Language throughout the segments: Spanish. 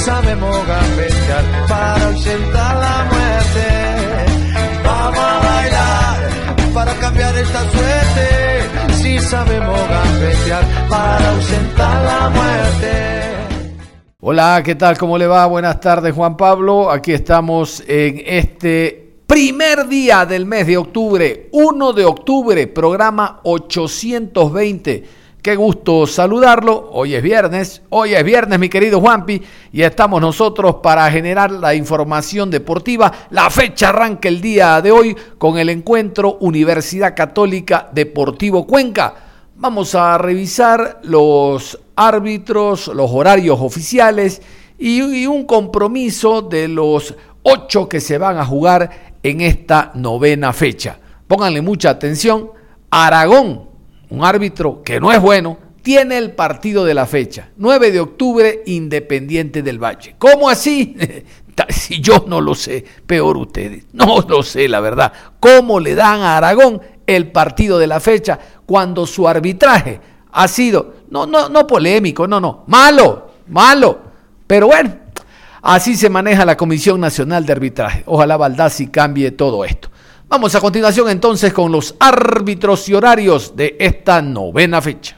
Sabemos gambetear para ausentar la muerte. Vamos a bailar para cambiar esta suerte. Si sabemos gambetear para ausentar la muerte. Hola, ¿qué tal? ¿Cómo le va? Buenas tardes, Juan Pablo. Aquí estamos en este primer día del mes de octubre, 1 de octubre, programa 820 Qué gusto saludarlo. Hoy es viernes, hoy es viernes, mi querido Juanpi, y estamos nosotros para generar la información deportiva. La fecha arranca el día de hoy con el encuentro Universidad Católica Deportivo Cuenca. Vamos a revisar los árbitros, los horarios oficiales y, y un compromiso de los ocho que se van a jugar en esta novena fecha. Pónganle mucha atención. Aragón un árbitro que no es bueno, tiene el partido de la fecha, 9 de octubre, Independiente del Valle. ¿Cómo así? si yo no lo sé, peor ustedes. No lo sé, la verdad. ¿Cómo le dan a Aragón el partido de la fecha cuando su arbitraje ha sido, no, no, no polémico, no, no, malo, malo. Pero bueno, así se maneja la Comisión Nacional de Arbitraje. Ojalá Baldassi cambie todo esto. Vamos a continuación entonces con los árbitros y horarios de esta novena fecha.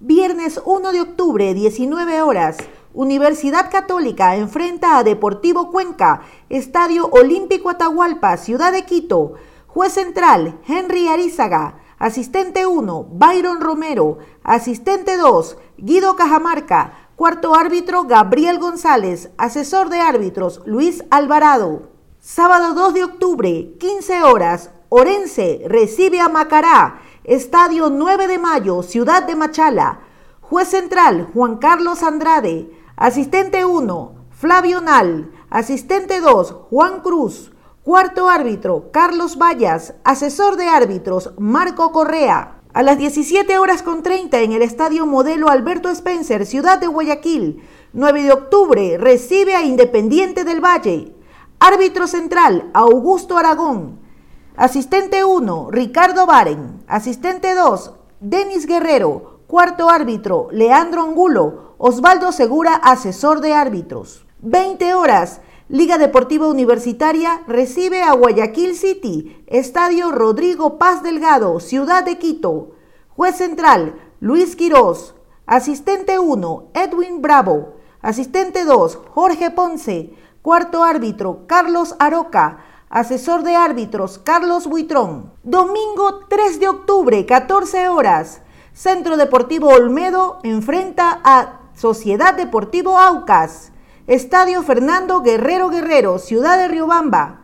Viernes 1 de octubre, 19 horas. Universidad Católica enfrenta a Deportivo Cuenca, Estadio Olímpico Atahualpa, Ciudad de Quito. Juez central, Henry Arizaga. Asistente 1, Byron Romero. Asistente 2, Guido Cajamarca. Cuarto árbitro, Gabriel González. Asesor de árbitros, Luis Alvarado. Sábado 2 de octubre, 15 horas, Orense recibe a Macará, Estadio 9 de Mayo, Ciudad de Machala. Juez central, Juan Carlos Andrade. Asistente 1, Flavio Nal. Asistente 2, Juan Cruz. Cuarto árbitro, Carlos Vallas. Asesor de árbitros, Marco Correa. A las 17 horas con 30 en el Estadio Modelo Alberto Spencer, Ciudad de Guayaquil. 9 de octubre, recibe a Independiente del Valle. Árbitro central, Augusto Aragón. Asistente 1, Ricardo Baren. Asistente 2, Denis Guerrero. Cuarto árbitro, Leandro Angulo. Osvaldo Segura, asesor de árbitros. 20 horas, Liga Deportiva Universitaria recibe a Guayaquil City, Estadio Rodrigo Paz Delgado, Ciudad de Quito. Juez central, Luis Quirós. Asistente 1, Edwin Bravo. Asistente 2, Jorge Ponce. Cuarto árbitro, Carlos Aroca. Asesor de árbitros, Carlos Buitrón. Domingo 3 de octubre, 14 horas. Centro Deportivo Olmedo enfrenta a Sociedad Deportivo Aucas. Estadio Fernando Guerrero Guerrero, Ciudad de Riobamba.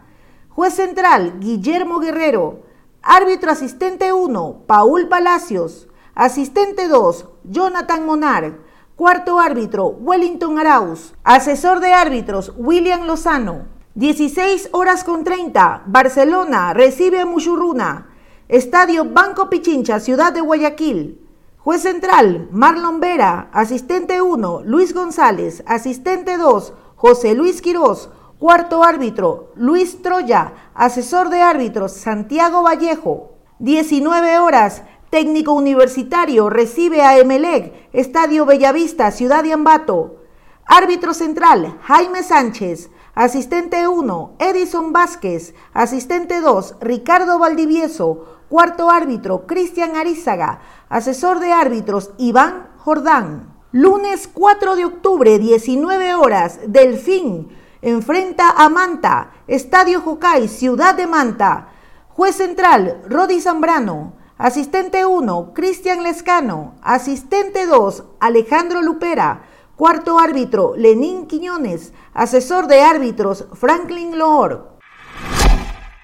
Juez central, Guillermo Guerrero. Árbitro asistente 1, Paul Palacios. Asistente 2, Jonathan Monar. Cuarto árbitro, Wellington Arauz. Asesor de árbitros, William Lozano. 16 horas con 30, Barcelona recibe a Muchurruna. Estadio Banco Pichincha, Ciudad de Guayaquil. Juez central, Marlon Vera. Asistente 1, Luis González. Asistente 2, José Luis Quirós. Cuarto árbitro, Luis Troya. Asesor de árbitros, Santiago Vallejo. 19 horas, Técnico Universitario recibe a Emelec, Estadio Bellavista, Ciudad de Ambato. Árbitro central, Jaime Sánchez. Asistente 1, Edison Vázquez. Asistente 2, Ricardo Valdivieso. Cuarto árbitro, Cristian Arizaga. Asesor de árbitros, Iván Jordán. Lunes 4 de octubre, 19 horas, Delfín. Enfrenta a Manta, Estadio Jocay, Ciudad de Manta. Juez central, Rodi Zambrano. Asistente 1, Cristian Lescano. Asistente 2, Alejandro Lupera. Cuarto árbitro, Lenín Quiñones. Asesor de árbitros, Franklin Loor.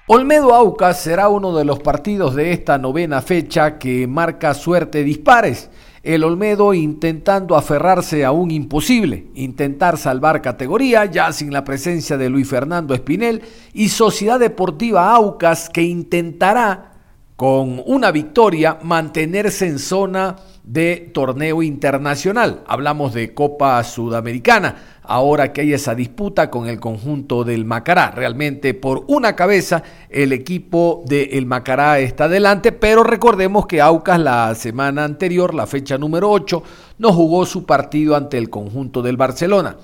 Olmedo Aucas será uno de los partidos de esta novena fecha que marca suerte dispares el Olmedo intentando aferrarse a un imposible, intentar salvar categoría ya sin la presencia de Luis Fernando Espinel y Sociedad Deportiva Aucas que intentará con una victoria mantenerse en zona de torneo internacional. Hablamos de Copa Sudamericana ahora que hay esa disputa con el conjunto del Macará. Realmente por una cabeza el equipo del Macará está adelante, pero recordemos que Aucas la semana anterior, la fecha número 8, no jugó su partido ante el conjunto del Barcelona.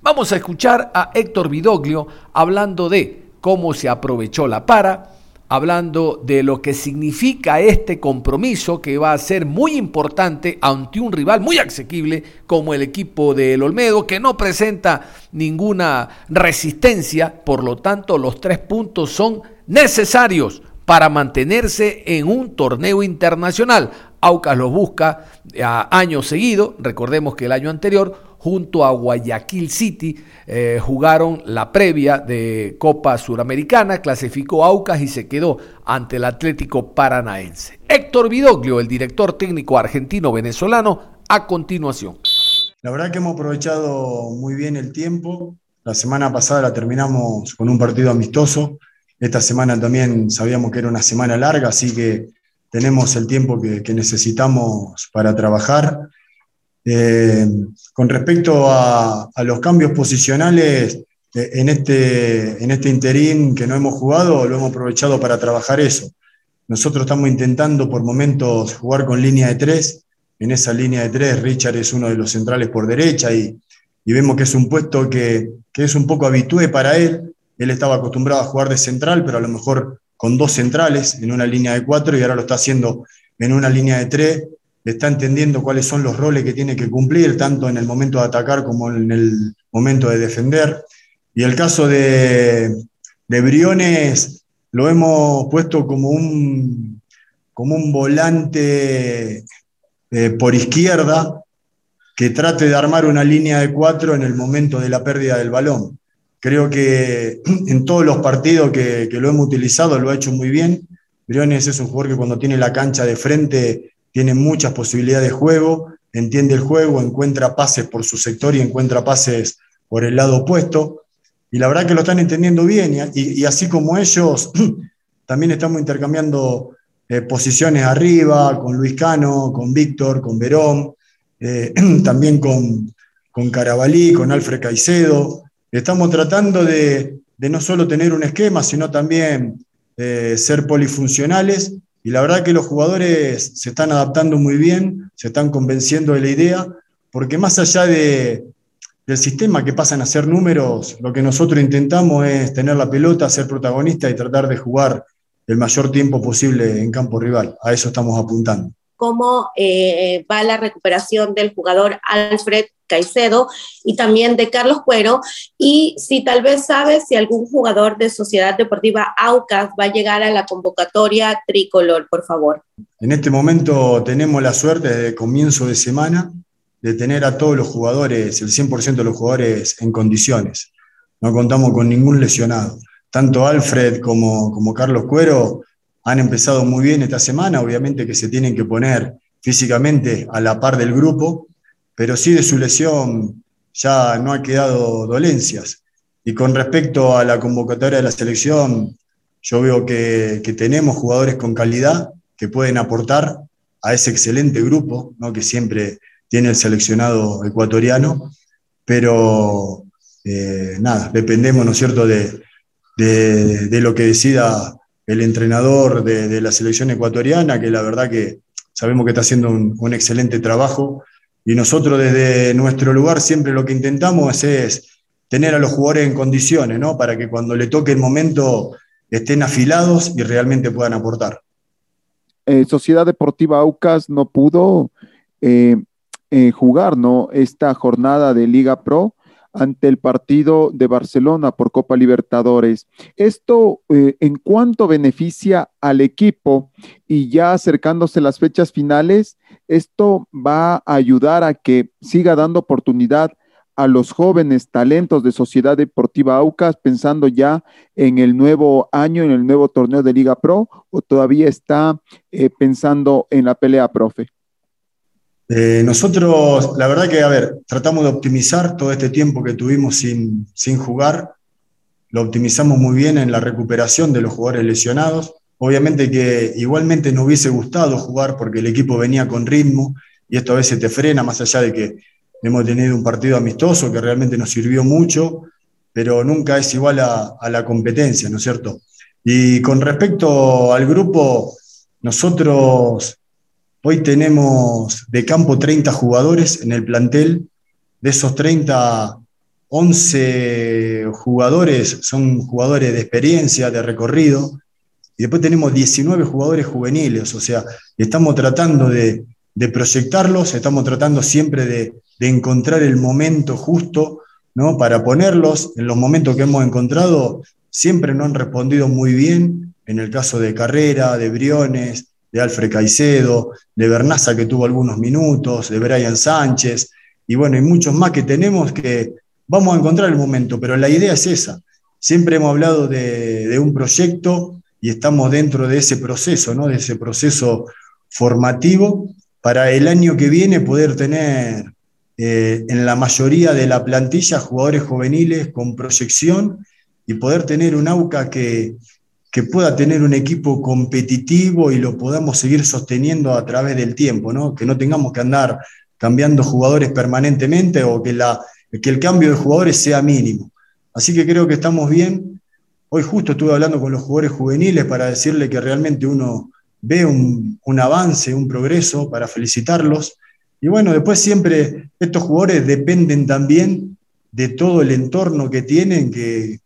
Vamos a escuchar a Héctor Vidoglio hablando de cómo se aprovechó la para, hablando de lo que significa este compromiso que va a ser muy importante ante un rival muy asequible como el equipo del Olmedo, que no presenta ninguna resistencia, por lo tanto los tres puntos son necesarios para mantenerse en un torneo internacional. Aucas lo busca a año seguido, recordemos que el año anterior junto a Guayaquil City eh, jugaron la previa de Copa Suramericana, clasificó Aucas y se quedó ante el Atlético Paranaense. Héctor Vidoglio, el director técnico argentino-venezolano, a continuación. La verdad que hemos aprovechado muy bien el tiempo. La semana pasada la terminamos con un partido amistoso. Esta semana también sabíamos que era una semana larga, así que tenemos el tiempo que necesitamos para trabajar. Eh, con respecto a, los cambios posicionales, eh, en, este, en este interín que no hemos jugado, lo hemos aprovechado para trabajar eso. Nosotros estamos intentando por momentos jugar con línea de tres. En esa línea de tres, Richard es uno de los centrales por derecha y, vemos que es un puesto que, es un poco habitué para él. Él estaba acostumbrado a jugar de central, pero a lo mejor con dos centrales en una línea de cuatro y ahora lo está haciendo en una línea de tres está entendiendo cuáles son los roles que tiene que cumplir, tanto en el momento de atacar como en el momento de defender. Y el caso de, de Briones lo hemos puesto como un, como un volante eh, por izquierda que trate de armar una línea de cuatro en el momento de la pérdida del balón. Creo que en todos los partidos que, que lo hemos utilizado lo ha hecho muy bien. Briones es un jugador que cuando tiene la cancha de frente tiene muchas posibilidades de juego, entiende el juego, encuentra pases por su sector y encuentra pases por el lado opuesto. Y la verdad que lo están entendiendo bien y, así como ellos, también estamos intercambiando eh, posiciones arriba con Luis Cano, con Víctor, con Verón, eh, también con, con Carabalí, con Alfred Caicedo. Estamos tratando de, no solo tener un esquema, sino también eh, ser polifuncionales y la verdad que los jugadores se están adaptando muy bien, se están convenciendo de la idea, porque más allá de, del sistema que pasan a ser números, lo que nosotros intentamos es tener la pelota, ser protagonista y tratar de jugar el mayor tiempo posible en campo rival. A eso estamos apuntando cómo eh, va la recuperación del jugador Alfred Caicedo y también de Carlos Cuero. Y si tal vez sabes si algún jugador de Sociedad Deportiva Aucas va a llegar a la convocatoria tricolor, por favor. En este momento tenemos la suerte de comienzo de semana de tener a todos los jugadores, el 100% de los jugadores en condiciones. No contamos con ningún lesionado. Tanto Alfred como, como Carlos Cuero han empezado muy bien esta semana, obviamente que se tienen que poner físicamente a la par del grupo, pero sí de su lesión ya no ha quedado dolencias. Y con respecto a la convocatoria de la selección, yo veo que, tenemos jugadores con calidad que pueden aportar a ese excelente grupo ¿no? que siempre tiene el seleccionado ecuatoriano, pero eh, nada, dependemos, ¿no es cierto?, de, de lo que decida el entrenador de, la selección ecuatoriana, que la verdad que sabemos que está haciendo un, excelente trabajo. Y nosotros desde nuestro lugar siempre lo que intentamos es, tener a los jugadores en condiciones, ¿no? Para que cuando le toque el momento estén afilados y realmente puedan aportar. Eh, Sociedad Deportiva Aucas no pudo eh, eh, jugar, ¿no? Esta jornada de Liga Pro ante el partido de Barcelona por Copa Libertadores. Esto eh, en cuanto beneficia al equipo y ya acercándose las fechas finales, esto va a ayudar a que siga dando oportunidad a los jóvenes talentos de Sociedad Deportiva Aucas pensando ya en el nuevo año, en el nuevo torneo de Liga Pro, o todavía está eh, pensando en la pelea, profe? Eh, nosotros, la verdad que, a ver, tratamos de optimizar todo este tiempo que tuvimos sin, sin jugar, lo optimizamos muy bien en la recuperación de los jugadores lesionados. Obviamente que igualmente nos hubiese gustado jugar porque el equipo venía con ritmo y esto a veces te frena, más allá de que hemos tenido un partido amistoso que realmente nos sirvió mucho, pero nunca es igual a, a la competencia, ¿no es cierto? Y con respecto al grupo, nosotros Hoy tenemos de campo 30 jugadores en el plantel. De esos 30, 11 jugadores son jugadores de experiencia, de recorrido. Y después tenemos 19 jugadores juveniles. O sea, estamos tratando de, proyectarlos, estamos tratando siempre de, de, encontrar el momento justo ¿no? para ponerlos. En los momentos que hemos encontrado, siempre no han respondido muy bien. En el caso de Carrera, de Briones, de Alfred Caicedo, de Bernaza que tuvo algunos minutos, de Brian Sánchez, y bueno, hay muchos más que tenemos que vamos a encontrar el momento, pero la idea es esa. Siempre hemos hablado de, un proyecto y estamos dentro de ese proceso, ¿no? de ese proceso formativo para el año que viene poder tener eh, en la mayoría de la plantilla jugadores juveniles con proyección y poder tener un AUCA que, que pueda tener un equipo competitivo y lo podamos seguir sosteniendo a través del tiempo, ¿no? que no tengamos que andar cambiando jugadores permanentemente o que, la, que el cambio de jugadores sea mínimo. Así que creo que estamos bien. Hoy justo estuve hablando con los jugadores juveniles para decirle que realmente uno ve un, un avance, un progreso, para felicitarlos. Y bueno, después siempre estos jugadores dependen también de todo el entorno que tienen, que,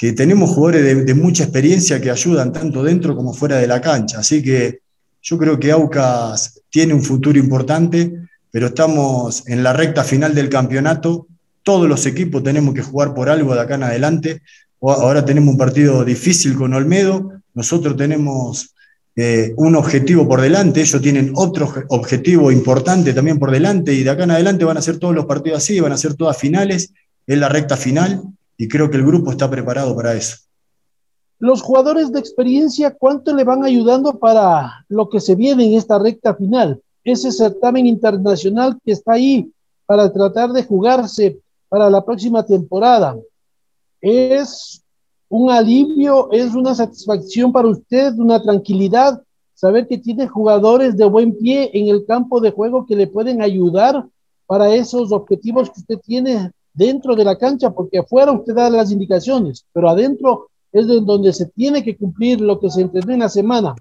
que tenemos jugadores de, mucha experiencia que ayudan tanto dentro como fuera de la cancha. Así que yo creo que Aucas tiene un futuro importante, pero estamos en la recta final del campeonato. Todos los equipos tenemos que jugar por algo de acá en adelante. Ahora tenemos un partido difícil con Olmedo. Nosotros tenemos eh, un objetivo por delante, ellos tienen otro objetivo importante también por delante y de acá en adelante van a ser todos los partidos así, van a ser todas finales, es la recta final y creo que el grupo está preparado para eso. Los jugadores de experiencia, ¿cuánto le van ayudando para lo que se viene en esta recta final? Ese certamen internacional que está ahí para tratar de jugarse para la próxima temporada. ¿Es un alivio, es una satisfacción para usted, una tranquilidad, saber que tiene jugadores de buen pie en el campo de juego que le pueden ayudar para esos objetivos que usted tiene dentro de la cancha, porque afuera usted da las indicaciones, pero adentro es de donde se tiene que cumplir lo que se entrenó en la semana.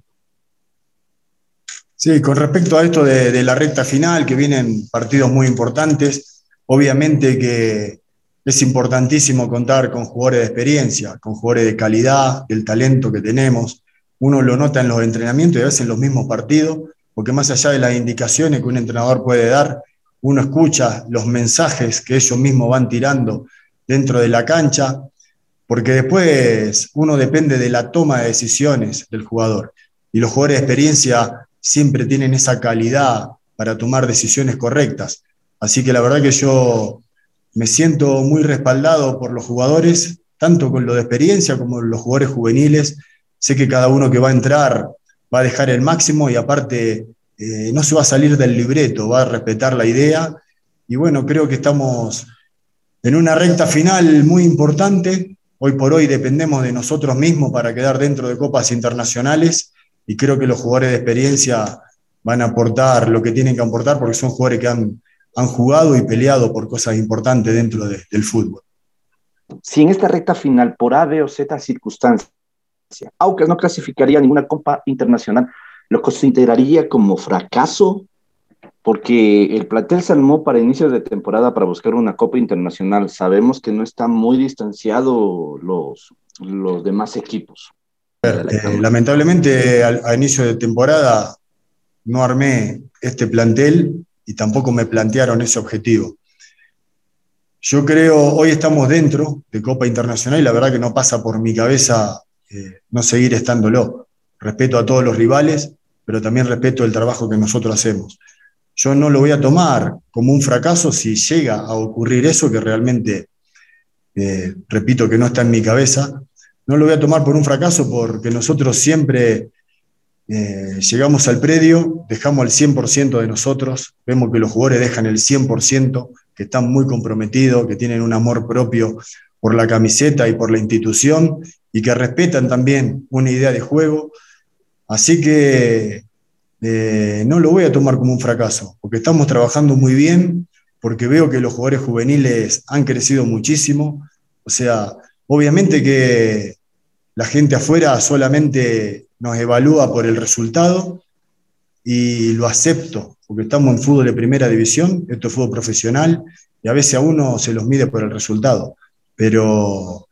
Sí, con respecto a esto de, la recta final, que vienen partidos muy importantes, obviamente que es importantísimo contar con jugadores de experiencia, con jugadores de calidad, del talento que tenemos. Uno lo nota en los entrenamientos y a veces en los mismos partidos, porque más allá de las indicaciones que un entrenador puede dar, uno escucha los mensajes que ellos mismos van tirando dentro de la cancha, porque después uno depende de la toma de decisiones del jugador. Y los jugadores de experiencia siempre tienen esa calidad para tomar decisiones correctas. Así que la verdad que yo me siento muy respaldado por los jugadores, tanto con lo de experiencia como los jugadores juveniles. Sé que cada uno que va a entrar va a dejar el máximo y aparte eh, no se va a salir del libreto, va a respetar la idea. Y bueno, creo que estamos en una recta final muy importante. Hoy por hoy dependemos de nosotros mismos para quedar dentro de copas internacionales y creo que los jugadores de experiencia van a aportar lo que tienen que aportar porque son jugadores que han, jugado y peleado por cosas importantes dentro del fútbol. Si en esta recta final, por A, B o Z circunstancia, aunque no clasificaría ninguna copa internacional, lo consideraría como fracaso porque el plantel se armó para inicios de temporada para buscar una Copa Internacional. Sabemos que no están muy distanciados los, los demás equipos. Eh, lamentablemente a inicio de temporada no armé este plantel y tampoco me plantearon ese objetivo. Yo creo, hoy estamos dentro de Copa Internacional y la verdad que no pasa por mi cabeza eh, no seguir estándolo. Respeto a todos los rivales, pero también respeto el trabajo que nosotros hacemos. yo no lo voy a tomar como un fracaso si llega a ocurrir eso que realmente, eh, repito que no está en mi cabeza, no lo voy a tomar por un fracaso porque nosotros siempre eh, llegamos al predio, dejamos el 100% de nosotros, vemos que los jugadores dejan el 100%, que están muy comprometidos, que tienen un amor propio por la camiseta y por la institución y que respetan también una idea de juego. Así que eh, no lo voy a tomar como un fracaso, porque estamos trabajando muy bien, porque veo que los jugadores juveniles han crecido muchísimo. O sea, obviamente que la gente afuera solamente nos evalúa por el resultado y lo acepto, porque estamos en fútbol de primera división, esto es fútbol profesional, y a veces a uno se los mide por el resultado, pero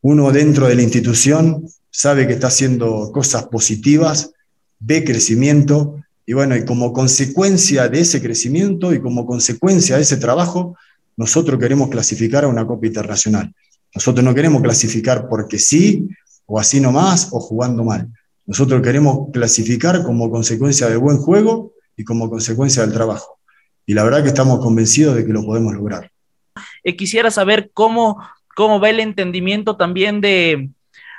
uno dentro de la institución sabe que está haciendo cosas positivas ve crecimiento y bueno, y como consecuencia de ese crecimiento y como consecuencia de ese trabajo, nosotros queremos clasificar a una Copa Internacional. Nosotros no queremos clasificar porque sí, o así nomás, o jugando mal. Nosotros queremos clasificar como consecuencia de buen juego y como consecuencia del trabajo. Y la verdad que estamos convencidos de que lo podemos lograr. Eh, quisiera saber cómo, cómo va el entendimiento también de,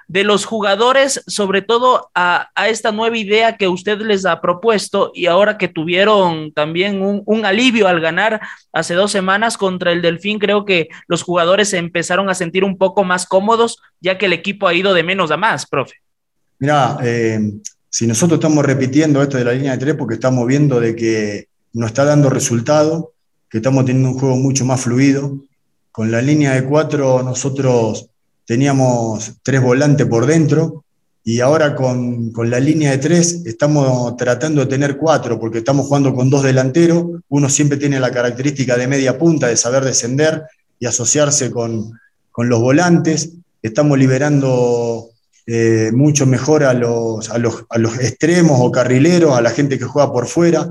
de los jugadores, sobre todo a, esta nueva idea que usted les ha propuesto y ahora que tuvieron también un, alivio al ganar hace dos semanas contra el Delfín, creo que los jugadores se empezaron a sentir un poco más cómodos ya que el equipo ha ido de menos a más, profe. Mira, eh, si nosotros estamos repitiendo esto de la línea de tres porque estamos viendo de que nos está dando resultado, que estamos teniendo un juego mucho más fluido. Con la línea de cuatro nosotros teníamos tres volantes por dentro y ahora con, la línea de tres estamos tratando de tener cuatro porque estamos jugando con dos delanteros. Uno siempre tiene la característica de media punta, de saber descender y asociarse con, los volantes. Estamos liberando eh, mucho mejor a los, a, los, a los extremos o carrileros, a la gente que juega por fuera.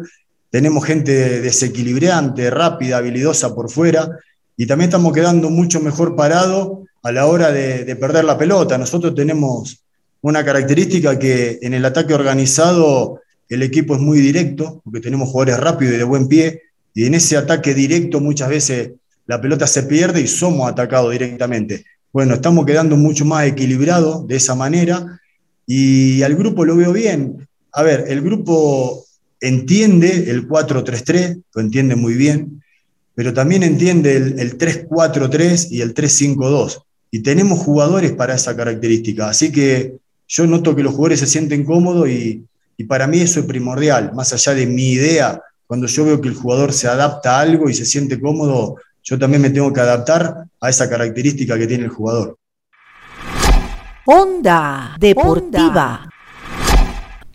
Tenemos gente desequilibrante, rápida, habilidosa por fuera. Y también estamos quedando mucho mejor parados a la hora de, perder la pelota. Nosotros tenemos una característica que en el ataque organizado el equipo es muy directo, porque tenemos jugadores rápidos y de buen pie, y en ese ataque directo muchas veces la pelota se pierde y somos atacados directamente. Bueno, estamos quedando mucho más equilibrados de esa manera y al grupo lo veo bien. A ver, el grupo entiende el 4-3-3, lo entiende muy bien, pero también entiende el, el 3-4-3 y el 3-5-2 y tenemos jugadores para esa característica. Así que yo noto que los jugadores se sienten cómodos y, para mí eso es primordial, más allá de mi idea, cuando yo veo que el jugador se adapta a algo y se siente cómodo, yo también me tengo que adaptar a esa característica que tiene el jugador. Onda Deportiva.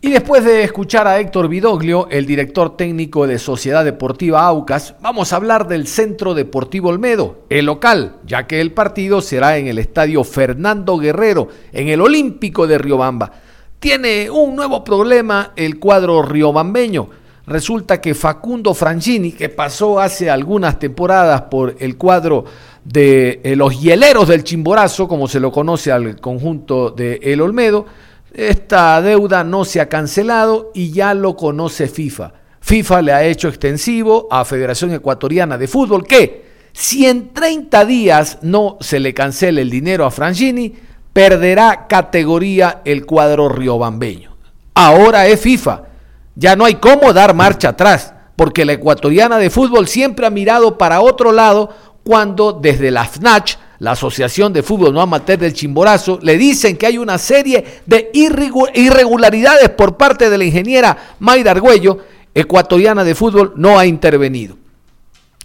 Y después de escuchar a Héctor Vidoglio, el director técnico de Sociedad Deportiva Aucas, vamos a hablar del Centro Deportivo Olmedo, el local, ya que el partido será en el estadio Fernando Guerrero, en el Olímpico de Riobamba. Tiene un nuevo problema el cuadro riobambeño. Resulta que Facundo Francini, que pasó hace algunas temporadas por el cuadro de eh, los hieleros del Chimborazo, como se lo conoce al conjunto de El Olmedo, esta deuda no se ha cancelado y ya lo conoce FIFA. FIFA le ha hecho extensivo a Federación Ecuatoriana de Fútbol que si en 30 días no se le cancela el dinero a Frangini, perderá categoría el cuadro riobambeño. Ahora es FIFA. Ya no hay cómo dar marcha atrás, porque la ecuatoriana de fútbol siempre ha mirado para otro lado cuando desde la FNACH la Asociación de Fútbol No Amateur del Chimborazo, le dicen que hay una serie de irregularidades por parte de la ingeniera Mayra Argüello, ecuatoriana de fútbol, no ha intervenido.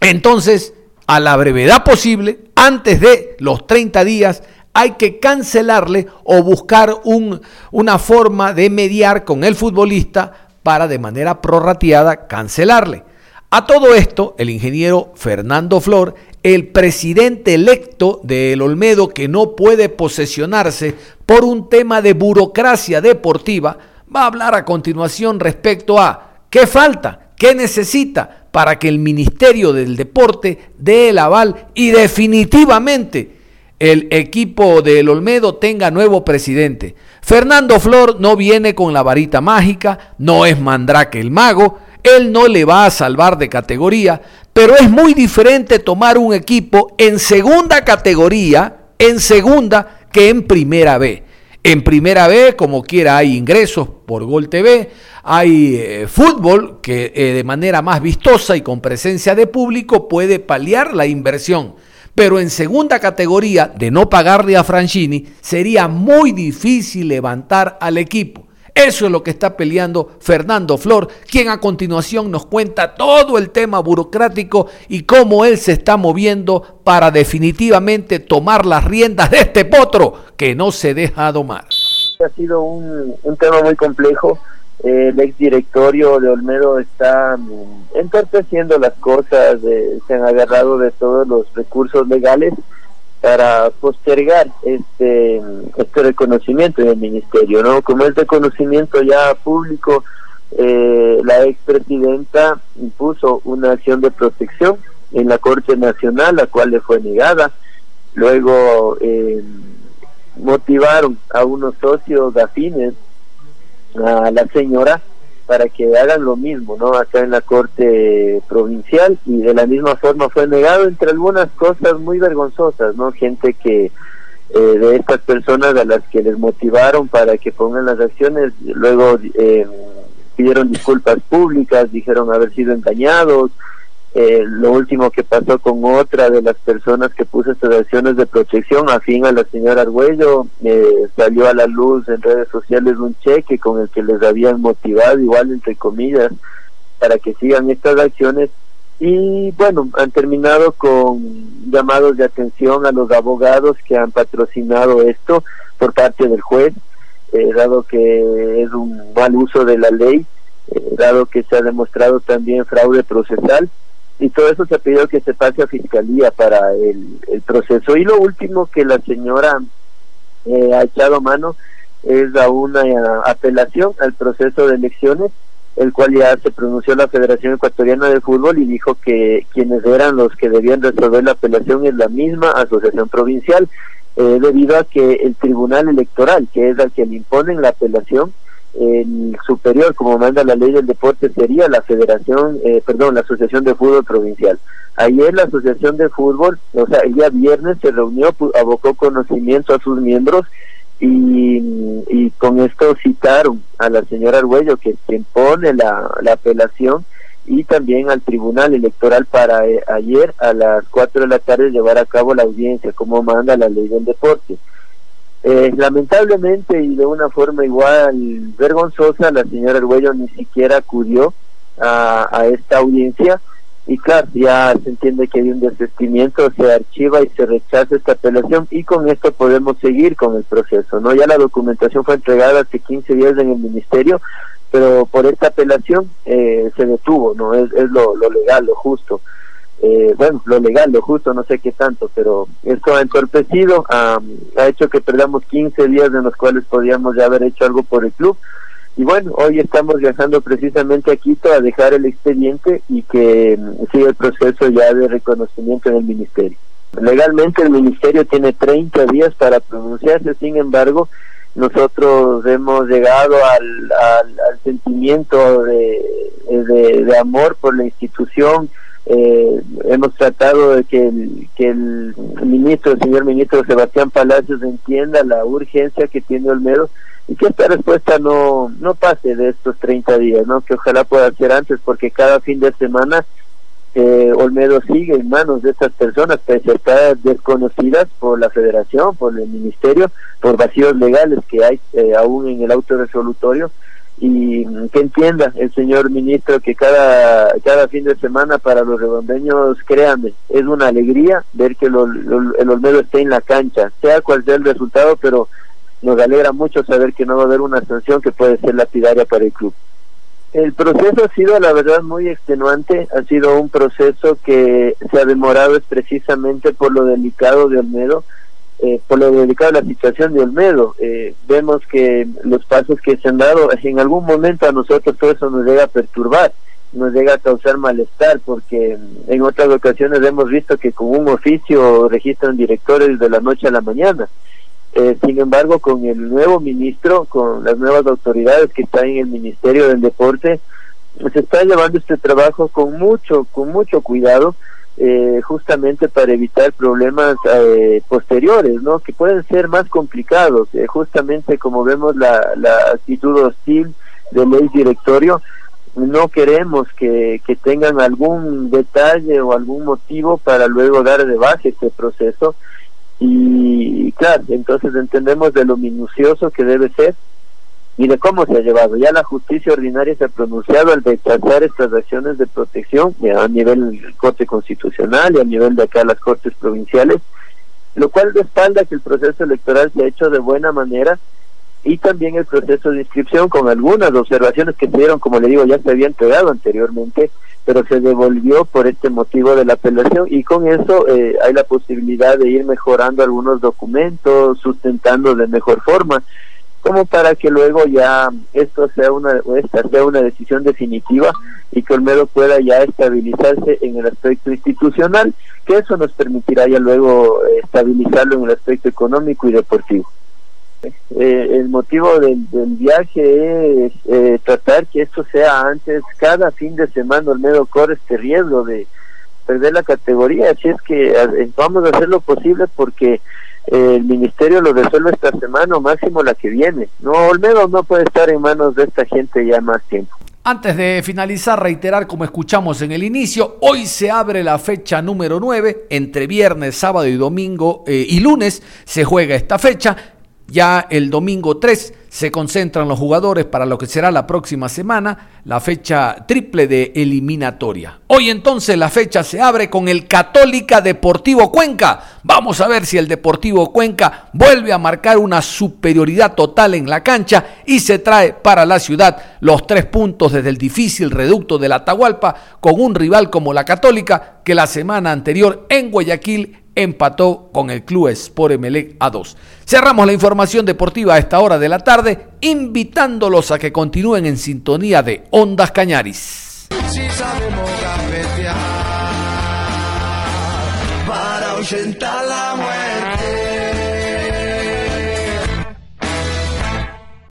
Entonces, a la brevedad posible, antes de los 30 días, hay que cancelarle o buscar un, una forma de mediar con el futbolista para de manera prorrateada cancelarle. A todo esto, el ingeniero Fernando Flor el presidente electo de El Olmedo, que no puede posesionarse por un tema de burocracia deportiva, va a hablar a continuación respecto a qué falta, qué necesita para que el Ministerio del Deporte dé el aval y definitivamente el equipo del Olmedo tenga nuevo presidente. Fernando Flor no viene con la varita mágica, no es Mandrake el mago, él no le va a salvar de categoría, pero es muy diferente tomar un equipo en segunda categoría, en segunda, que en primera B. En primera B, como quiera, hay ingresos por Gol TV, hay eh, fútbol que eh, de manera más vistosa y con presencia de público puede paliar la inversión. Pero en segunda categoría, de no pagarle a Franchini, sería muy difícil levantar al equipo. Eso es lo que está peleando Fernando Flor, quien a continuación nos cuenta todo el tema burocrático y cómo él se está moviendo para definitivamente tomar las riendas de este potro que no se deja domar. Ha sido un, tema muy complejo. el exdirectorio de Olmedo está mm, entorpeciendo las cosas, se han agarrado de todos los recursos legales para postergar este este reconocimiento del ministerio, ¿no? Como es reconocimiento ya público, eh, la expresidenta impuso una acción de protección en la Corte Nacional, la cual le fue negada. Luego eh, motivaron a unos socios afines a la señora para que hagan lo mismo, ¿no? Acá en la Corte Provincial y de la misma forma fue negado entre algunas cosas muy vergonzosas, ¿no? Gente que eh, de estas personas a las que les motivaron para que pongan las acciones, luego eh, pidieron disculpas públicas, dijeron haber sido engañados, eh, lo último que pasó con otra de las personas que puso estas acciones de protección, afín a la señora Argüello, eh, salió a la luz en redes sociales un cheque con el que les habían motivado, igual entre comillas, para que sigan estas acciones. Y bueno, han terminado con llamados de atención a los abogados que han patrocinado esto por parte del juez, eh, dado que es un mal uso de la ley, dado que se ha demostrado también fraude procesal y todo eso se ha pedido que se pase a fiscalía para el, proceso. Y lo último que la señora eh, ha echado mano es a una apelación al proceso de elecciones, el cual ya se pronunció la Federación Ecuatoriana de Fútbol y dijo que quienes eran los que debían resolver la apelación es la misma asociación provincial, eh, debido a que el Tribunal Electoral, que es al que le imponen la apelación, el superior, como manda la ley del deporte, sería la Federación, eh, perdón, la Asociación de Fútbol Provincial. Ayer la Asociación de Fútbol, o sea, el día viernes se reunió, abocó conocimiento a sus miembros y, y con esto citaron a la señora Arguello, que quien pone la, la apelación, y también al Tribunal Electoral para eh, ayer a las 4 de la tarde llevar a cabo la audiencia, como manda la ley del deporte. Eh, lamentablemente y de una forma igual vergonzosa, la señora Arguello ni siquiera acudió a, esta audiencia y claro, ya se entiende que hay un desistimiento, se archiva y se rechaza esta apelación y con esto podemos seguir con el proceso, ¿no? Ya la documentación fue entregada hace 15 días en el ministerio, pero por esta apelación eh, se detuvo, ¿no? Es, es lo legal, lo justo. Eh, bueno, lo legal, lo justo, no sé qué tanto, pero esto ha entorpecido, ha hecho que perdamos 15 días en los cuales podíamos ya haber hecho algo por el club. Y bueno, hoy estamos viajando precisamente a Quito a dejar el expediente y que mm, siga el proceso ya de reconocimiento en el ministerio. Legalmente el ministerio tiene 30 días para pronunciarse, sin embargo, nosotros hemos llegado al, al, sentimiento de, de amor por la institución, eh, hemos tratado de que el, que el ministro, el señor ministro Sebastián Palacios entienda la urgencia que tiene Olmedo y que esta respuesta no, no pase de estos 30 días, ¿no? que ojalá pueda ser antes porque cada fin de semana eh, Olmedo sigue en manos de estas personas, pese a estar desconocidas por la federación, por el ministerio, por vacíos legales que hay eh, aún en el auto resolutorio y que entienda el señor ministro que cada cada fin de semana para los redondeños, créanme, es una alegría ver que el Olmedo esté en la cancha, sea cual sea el resultado, pero nos alegra mucho saber que no va a haber una sanción que puede ser lapidaria para el club. El proceso ha sido, la verdad, muy extenuante, ha sido un proceso que se ha demorado es precisamente por lo delicado de Olmedo, eh, por lo dedicado a la situación de Olmedo. Eh, vemos que los pasos que se han dado, en algún momento a nosotros todo eso nos llega a perturbar, nos llega a causar malestar, porque en otras ocasiones hemos visto que con un oficio registran directores de la noche a la mañana. Eh, sin embargo, con el nuevo ministro, con las nuevas autoridades que están en el Ministerio del Deporte, se está llevando este trabajo con mucho, con mucho cuidado, eh, justamente para evitar problemas eh, posteriores, ¿no? Que pueden ser más complicados. Eh, justamente como vemos la, la actitud hostil del ex directorio, no queremos que, que tengan algún detalle o algún motivo para luego dar de baja este proceso. Y claro, entonces entendemos de lo minucioso que debe ser y de cómo se ha llevado. Ya la justicia ordinaria se ha pronunciado al rechazar estas acciones de protección a nivel Corte Constitucional y a nivel de acá las Cortes Provinciales, lo cual respalda que el proceso electoral se ha hecho de buena manera y también el proceso de inscripción con algunas observaciones que se dieron, como le digo, ya se había entregado anteriormente, pero se devolvió por este motivo de la apelación y con eso eh, hay la posibilidad de ir mejorando algunos documentos, sustentando de mejor forma como para que luego ya esto sea una esta sea una decisión definitiva y que Olmedo pueda ya estabilizarse en el aspecto institucional, que eso nos permitirá ya luego estabilizarlo en el aspecto económico y deportivo. Eh, el motivo del, viaje es eh, tratar que esto sea antes, cada fin de semana Olmedo corre este riesgo de perder la categoría, así es que vamos a hacer lo posible porque el ministerio lo resuelve esta semana o máximo la que viene. No, Olmedo no puede estar en manos de esta gente ya más tiempo. Antes de finalizar, reiterar como escuchamos en el inicio, hoy se abre la fecha número 9, entre viernes, sábado y domingo eh, y lunes se juega esta fecha. Ya el domingo 3 se concentran los jugadores para lo que será la próxima semana, la fecha triple de eliminatoria. Hoy entonces la fecha se abre con el Católica Deportivo Cuenca. Vamos a ver si el Deportivo Cuenca vuelve a marcar una superioridad total en la cancha y se trae para la ciudad los tres puntos desde el difícil reducto de la Atahualpa con un rival como la Católica que la semana anterior en Guayaquil empató con el Club Sport Emelec a 2. Cerramos la información deportiva a esta hora de la tarde, invitándolos a que continúen en sintonía de Ondas Cañaris.